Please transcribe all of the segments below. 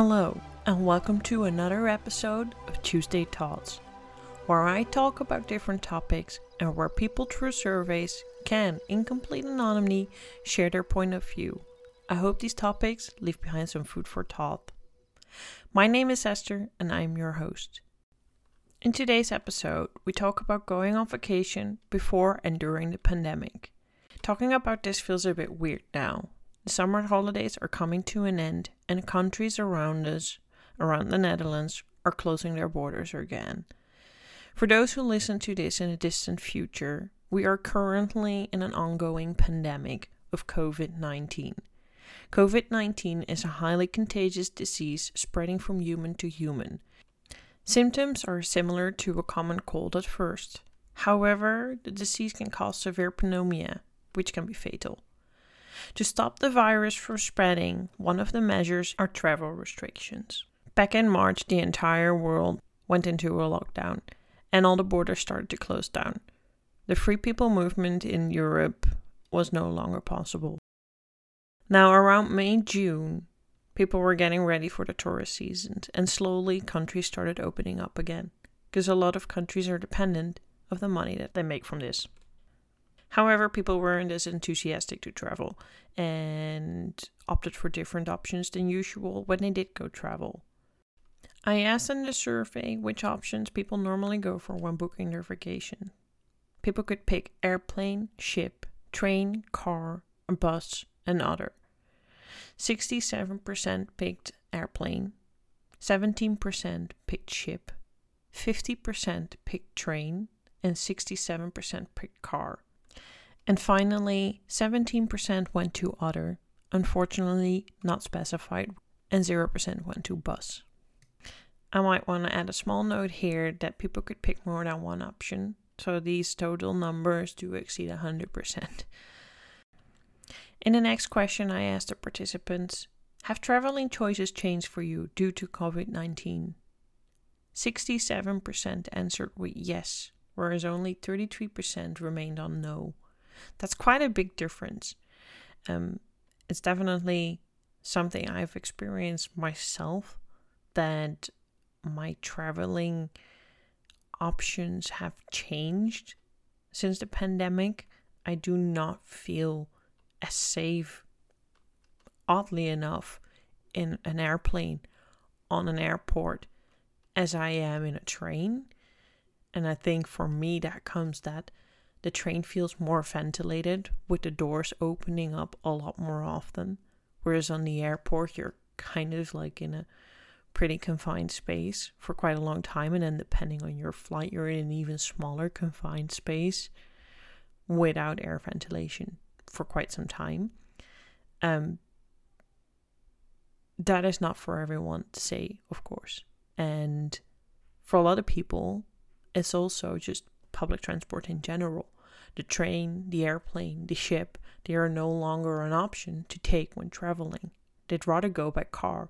Hello, and welcome to another episode of Tuesday Thoughts, where I talk about different topics and where people through surveys can, in complete anonymity, share their point of view. I hope these topics leave behind some food for thought. My name is Esther, and I am your host. In today's episode, we talk about going on vacation before and during the pandemic. Talking about this feels a bit weird now. Summer holidays are coming to an end, and countries around us, around the Netherlands, are closing their borders again. For those who listen to this in a distant future, we are currently in an ongoing pandemic of COVID 19. COVID 19 is a highly contagious disease spreading from human to human. Symptoms are similar to a common cold at first. However, the disease can cause severe pneumonia, which can be fatal. To stop the virus from spreading, one of the measures are travel restrictions. Back in March, the entire world went into a lockdown and all the borders started to close down. The free people movement in Europe was no longer possible. Now, around May June, people were getting ready for the tourist season, and slowly countries started opening up again because a lot of countries are dependent of the money that they make from this. However, people weren't as enthusiastic to travel and opted for different options than usual when they did go travel. I asked in the survey which options people normally go for when booking their vacation. People could pick airplane, ship, train, car, bus, and other. 67% picked airplane, 17% picked ship, 50% picked train, and 67% picked car. And finally, 17% went to other, unfortunately not specified, and 0% went to bus. I might want to add a small note here that people could pick more than one option, so these total numbers do exceed 100%. In the next question, I asked the participants Have traveling choices changed for you due to COVID 19? 67% answered with yes, whereas only 33% remained on no. That's quite a big difference. Um, it's definitely something I've experienced myself that my traveling options have changed since the pandemic. I do not feel as safe, oddly enough, in an airplane on an airport as I am in a train. And I think for me, that comes that the train feels more ventilated with the doors opening up a lot more often. Whereas on the airport, you're kind of like in a pretty confined space for quite a long time. And then, depending on your flight, you're in an even smaller confined space without air ventilation for quite some time. Um, that is not for everyone to say, of course. And for a lot of people, it's also just public transport in general. The train, the airplane, the ship, they are no longer an option to take when traveling. They'd rather go by car,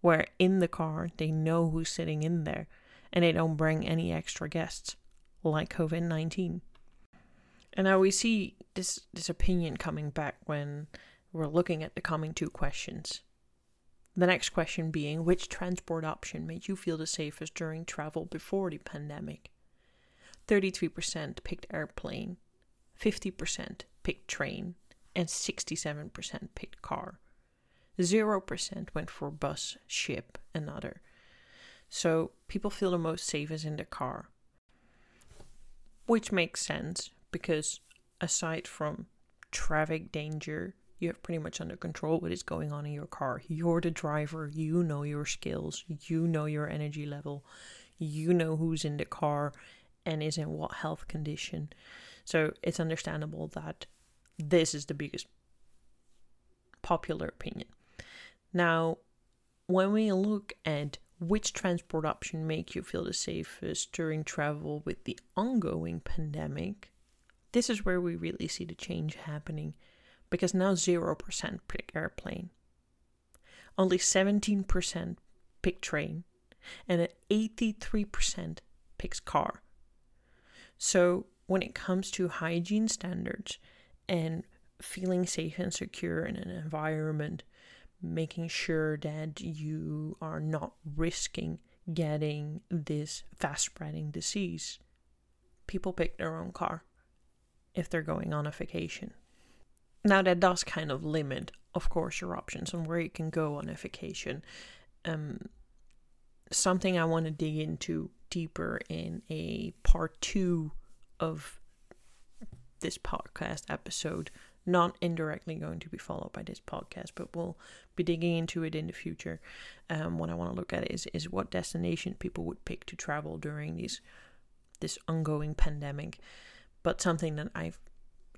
where in the car they know who's sitting in there and they don't bring any extra guests, like COVID 19. And now we see this, this opinion coming back when we're looking at the coming two questions. The next question being which transport option made you feel the safest during travel before the pandemic? 33% picked airplane, 50% picked train, and 67% picked car. 0% went for bus, ship, and other. So people feel the most safest in the car. Which makes sense because aside from traffic danger, you have pretty much under control what is going on in your car. You're the driver, you know your skills, you know your energy level, you know who's in the car, and is in what health condition. So it's understandable that this is the biggest popular opinion. Now, when we look at which transport option make you feel the safest during travel with the ongoing pandemic, this is where we really see the change happening because now 0% pick airplane. Only 17% pick train and 83% picks car. So, when it comes to hygiene standards and feeling safe and secure in an environment, making sure that you are not risking getting this fast spreading disease. People pick their own car if they're going on a vacation. Now, that does kind of limit, of course, your options on where you can go on a vacation. Um, something I want to dig into deeper in a part two of this podcast episode. Not indirectly going to be followed by this podcast, but we'll be digging into it in the future. Um, what I want to look at is is what destination people would pick to travel during these this ongoing pandemic. But something that I've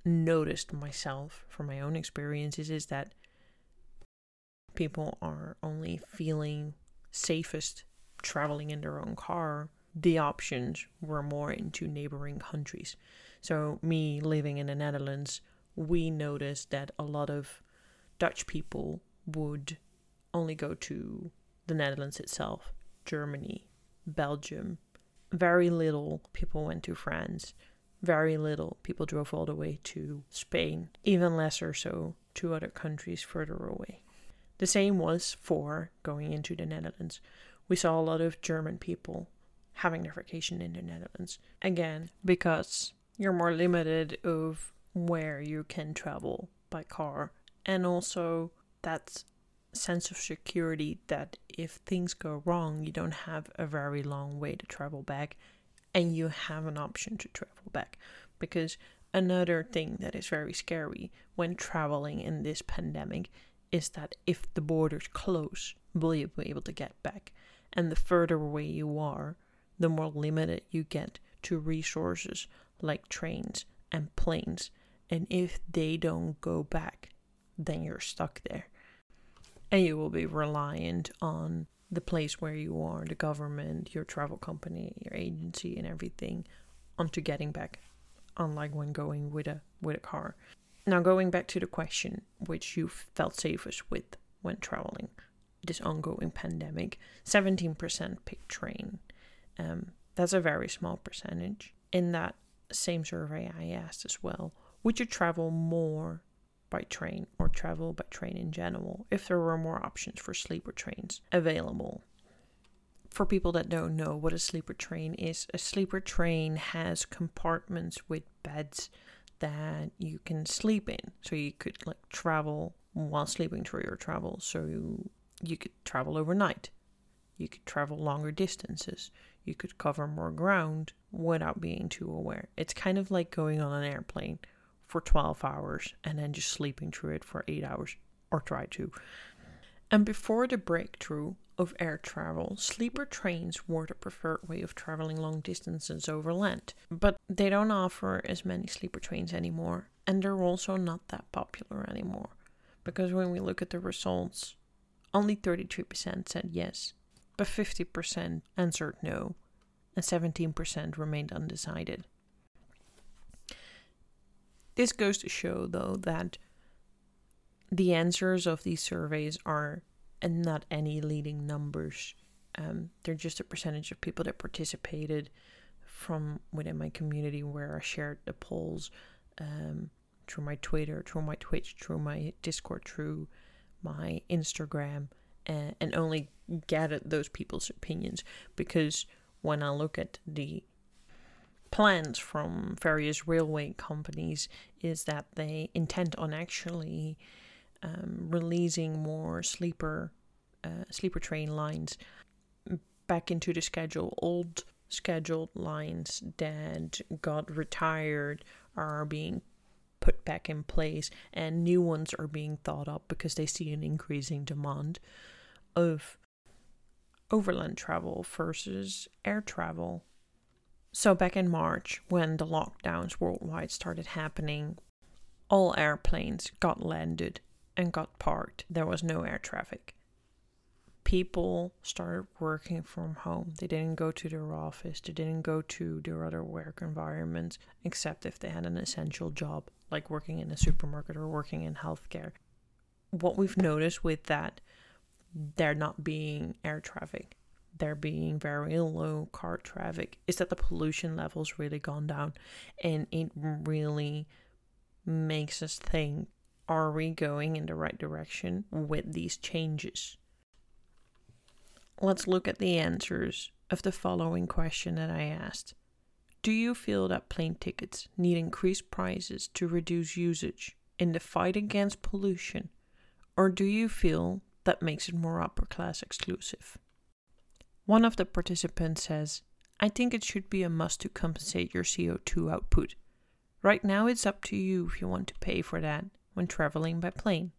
noticed myself from my own experiences is that people are only feeling safest traveling in their own car. The options were more into neighboring countries. So, me living in the Netherlands, we noticed that a lot of Dutch people would only go to the Netherlands itself, Germany, Belgium. Very little people went to France very little. People drove all the way to Spain, even lesser so to other countries further away. The same was for going into the Netherlands. We saw a lot of German people having their vacation in the Netherlands. Again, because you're more limited of where you can travel by car and also that sense of security that if things go wrong, you don't have a very long way to travel back and you have an option to travel back. Because another thing that is very scary when traveling in this pandemic is that if the borders close, will you be able to get back? And the further away you are, the more limited you get to resources like trains and planes. And if they don't go back, then you're stuck there. And you will be reliant on the place where you are, the government, your travel company, your agency, and everything onto getting back, unlike when going with a with a car. Now going back to the question which you felt safest with when traveling, this ongoing pandemic, seventeen percent picked train. Um, that's a very small percentage. In that same survey, I asked as well, would you travel more by train or travel by train in general if there were more options for sleeper trains available. For people that don't know what a sleeper train is, a sleeper train has compartments with beds that you can sleep in. So you could like travel while sleeping through your travel. So you, you could travel overnight. You could travel longer distances. You could cover more ground without being too aware. It's kind of like going on an airplane for 12 hours and then just sleeping through it for 8 hours or try to. And before the breakthrough of air travel, sleeper trains were the preferred way of traveling long distances over land. But they don't offer as many sleeper trains anymore, and they're also not that popular anymore. Because when we look at the results, only 33% said yes, but 50% answered no, and 17% remained undecided. This goes to show, though, that the answers of these surveys are not any leading numbers. Um, they're just a percentage of people that participated from within my community where I shared the polls um, through my Twitter, through my Twitch, through my Discord, through my Instagram, and, and only gathered those people's opinions because when I look at the plans from various railway companies is that they intend on actually um, releasing more sleeper uh, sleeper train lines back into the schedule. Old scheduled lines that got retired are being put back in place, and new ones are being thought up because they see an increasing demand of overland travel versus air travel so, back in March, when the lockdowns worldwide started happening, all airplanes got landed and got parked. There was no air traffic. People started working from home. They didn't go to their office, they didn't go to their other work environments, except if they had an essential job, like working in a supermarket or working in healthcare. What we've noticed with that, there not being air traffic, there being very low car traffic is that the pollution levels really gone down and it really makes us think Are we going in the right direction with these changes? Let's look at the answers of the following question that I asked. Do you feel that plane tickets need increased prices to reduce usage in the fight against pollution, or do you feel that makes it more upper class exclusive? One of the participants says, I think it should be a must to compensate your CO2 output. Right now, it's up to you if you want to pay for that when traveling by plane.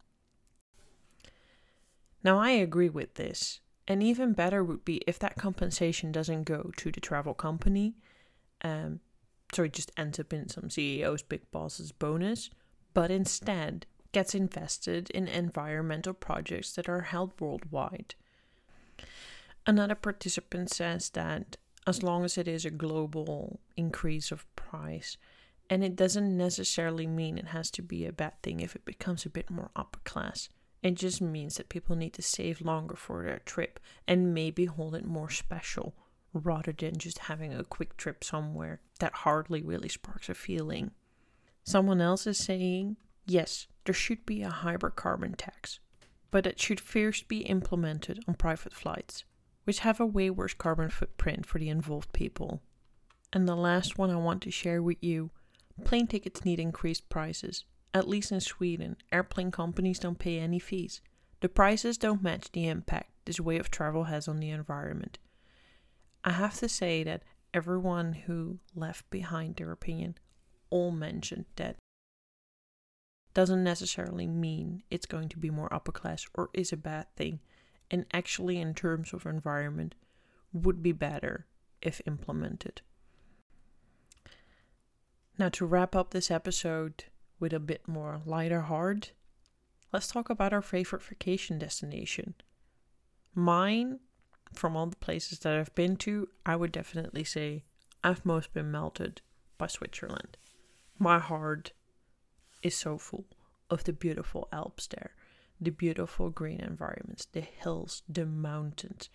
Now, I agree with this, and even better would be if that compensation doesn't go to the travel company, um, so it just ends up in some CEO's big boss's bonus, but instead gets invested in environmental projects that are held worldwide. Another participant says that as long as it is a global increase of price, and it doesn't necessarily mean it has to be a bad thing if it becomes a bit more upper class. It just means that people need to save longer for their trip and maybe hold it more special rather than just having a quick trip somewhere that hardly really sparks a feeling. Someone else is saying, yes, there should be a hybrid carbon tax, but it should first be implemented on private flights, which have a way worse carbon footprint for the involved people. And the last one I want to share with you plane tickets need increased prices. At least in Sweden, airplane companies don't pay any fees. The prices don't match the impact this way of travel has on the environment. I have to say that everyone who left behind their opinion all mentioned that doesn't necessarily mean it's going to be more upper class or is a bad thing, and actually, in terms of environment, would be better if implemented. Now, to wrap up this episode with a bit more lighter heart, let's talk about our favorite vacation destination. Mine, from all the places that I've been to, I would definitely say I've most been melted by Switzerland. My heart is so full of the beautiful Alps there, the beautiful green environments, the hills, the mountains.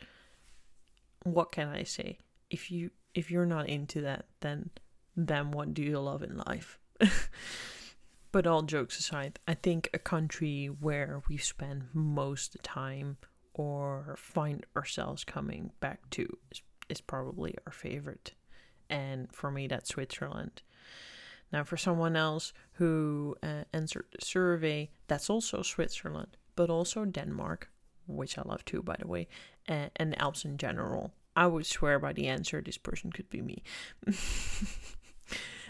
What can I say? If you if you're not into that, then then what do you love in life? but all jokes aside, I think a country where we spend most of the time or find ourselves coming back to is, is probably our favorite. And for me, that's Switzerland. Now, for someone else who uh, answered the survey, that's also Switzerland, but also Denmark, which I love too, by the way, and, and Alps in general. I would swear by the answer this person could be me.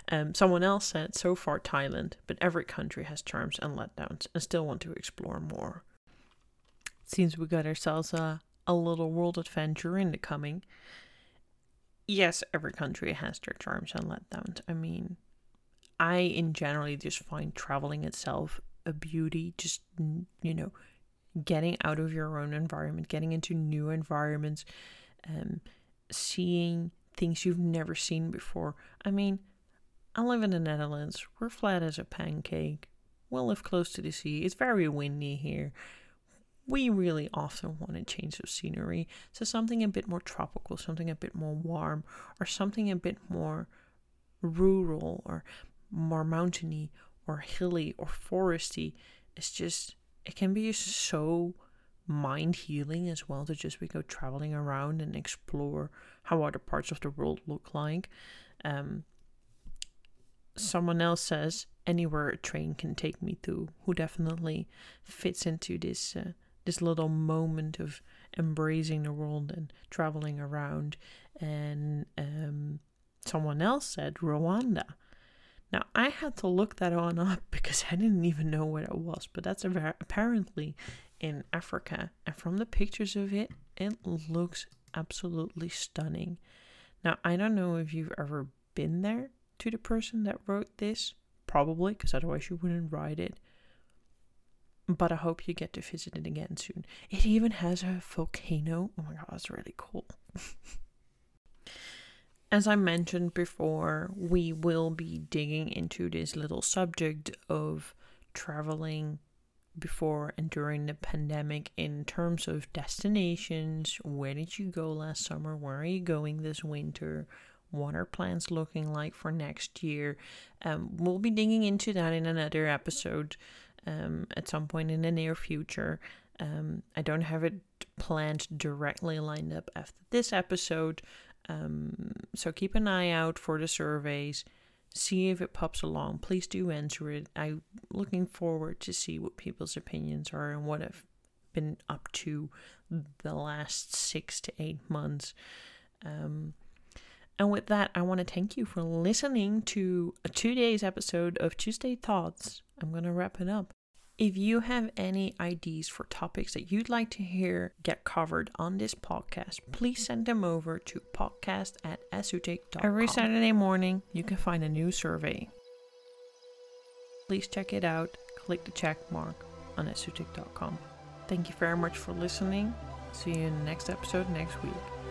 um, someone else said so far Thailand, but every country has charms and letdowns, and still want to explore more. Seems we got ourselves a, a little world adventure in the coming. Yes, every country has their charms and letdowns. I mean, I in generally just find traveling itself a beauty, just, you know, getting out of your own environment, getting into new environments, um, seeing things you've never seen before. I mean, I live in the Netherlands. We're flat as a pancake. We live close to the sea. It's very windy here. We really often want a change of scenery. So something a bit more tropical, something a bit more warm, or something a bit more rural or more mountainy or hilly or foresty. It's just, it can be so mind healing as well to just be go traveling around and explore how other parts of the world look like. Um, someone else says anywhere a train can take me to, who definitely fits into this uh, this little moment of embracing the world and traveling around. And um, someone else said Rwanda. Now, I had to look that one up because I didn't even know what it was, but that's apparently in Africa. And from the pictures of it, it looks absolutely stunning. Now, I don't know if you've ever been there to the person that wrote this, probably, because otherwise you wouldn't write it. But I hope you get to visit it again soon. It even has a volcano. Oh my god, that's really cool. As I mentioned before, we will be digging into this little subject of traveling before and during the pandemic in terms of destinations. Where did you go last summer? Where are you going this winter? What are plans looking like for next year? Um, we'll be digging into that in another episode. um, at some point in the near future. Um, I don't have it planned directly lined up after this episode, um, so keep an eye out for the surveys. See if it pops along. Please do answer it. I'm looking forward to see what people's opinions are and what I've been up to the last six to eight months. Um, and with that, I want to thank you for listening to a two days episode of Tuesday Thoughts. I'm going to wrap it up. If you have any ideas for topics that you'd like to hear get covered on this podcast, please send them over to podcast at esotic.com. Every Saturday morning, you can find a new survey. Please check it out. Click the check mark on esotic.com. Thank you very much for listening. See you in the next episode next week.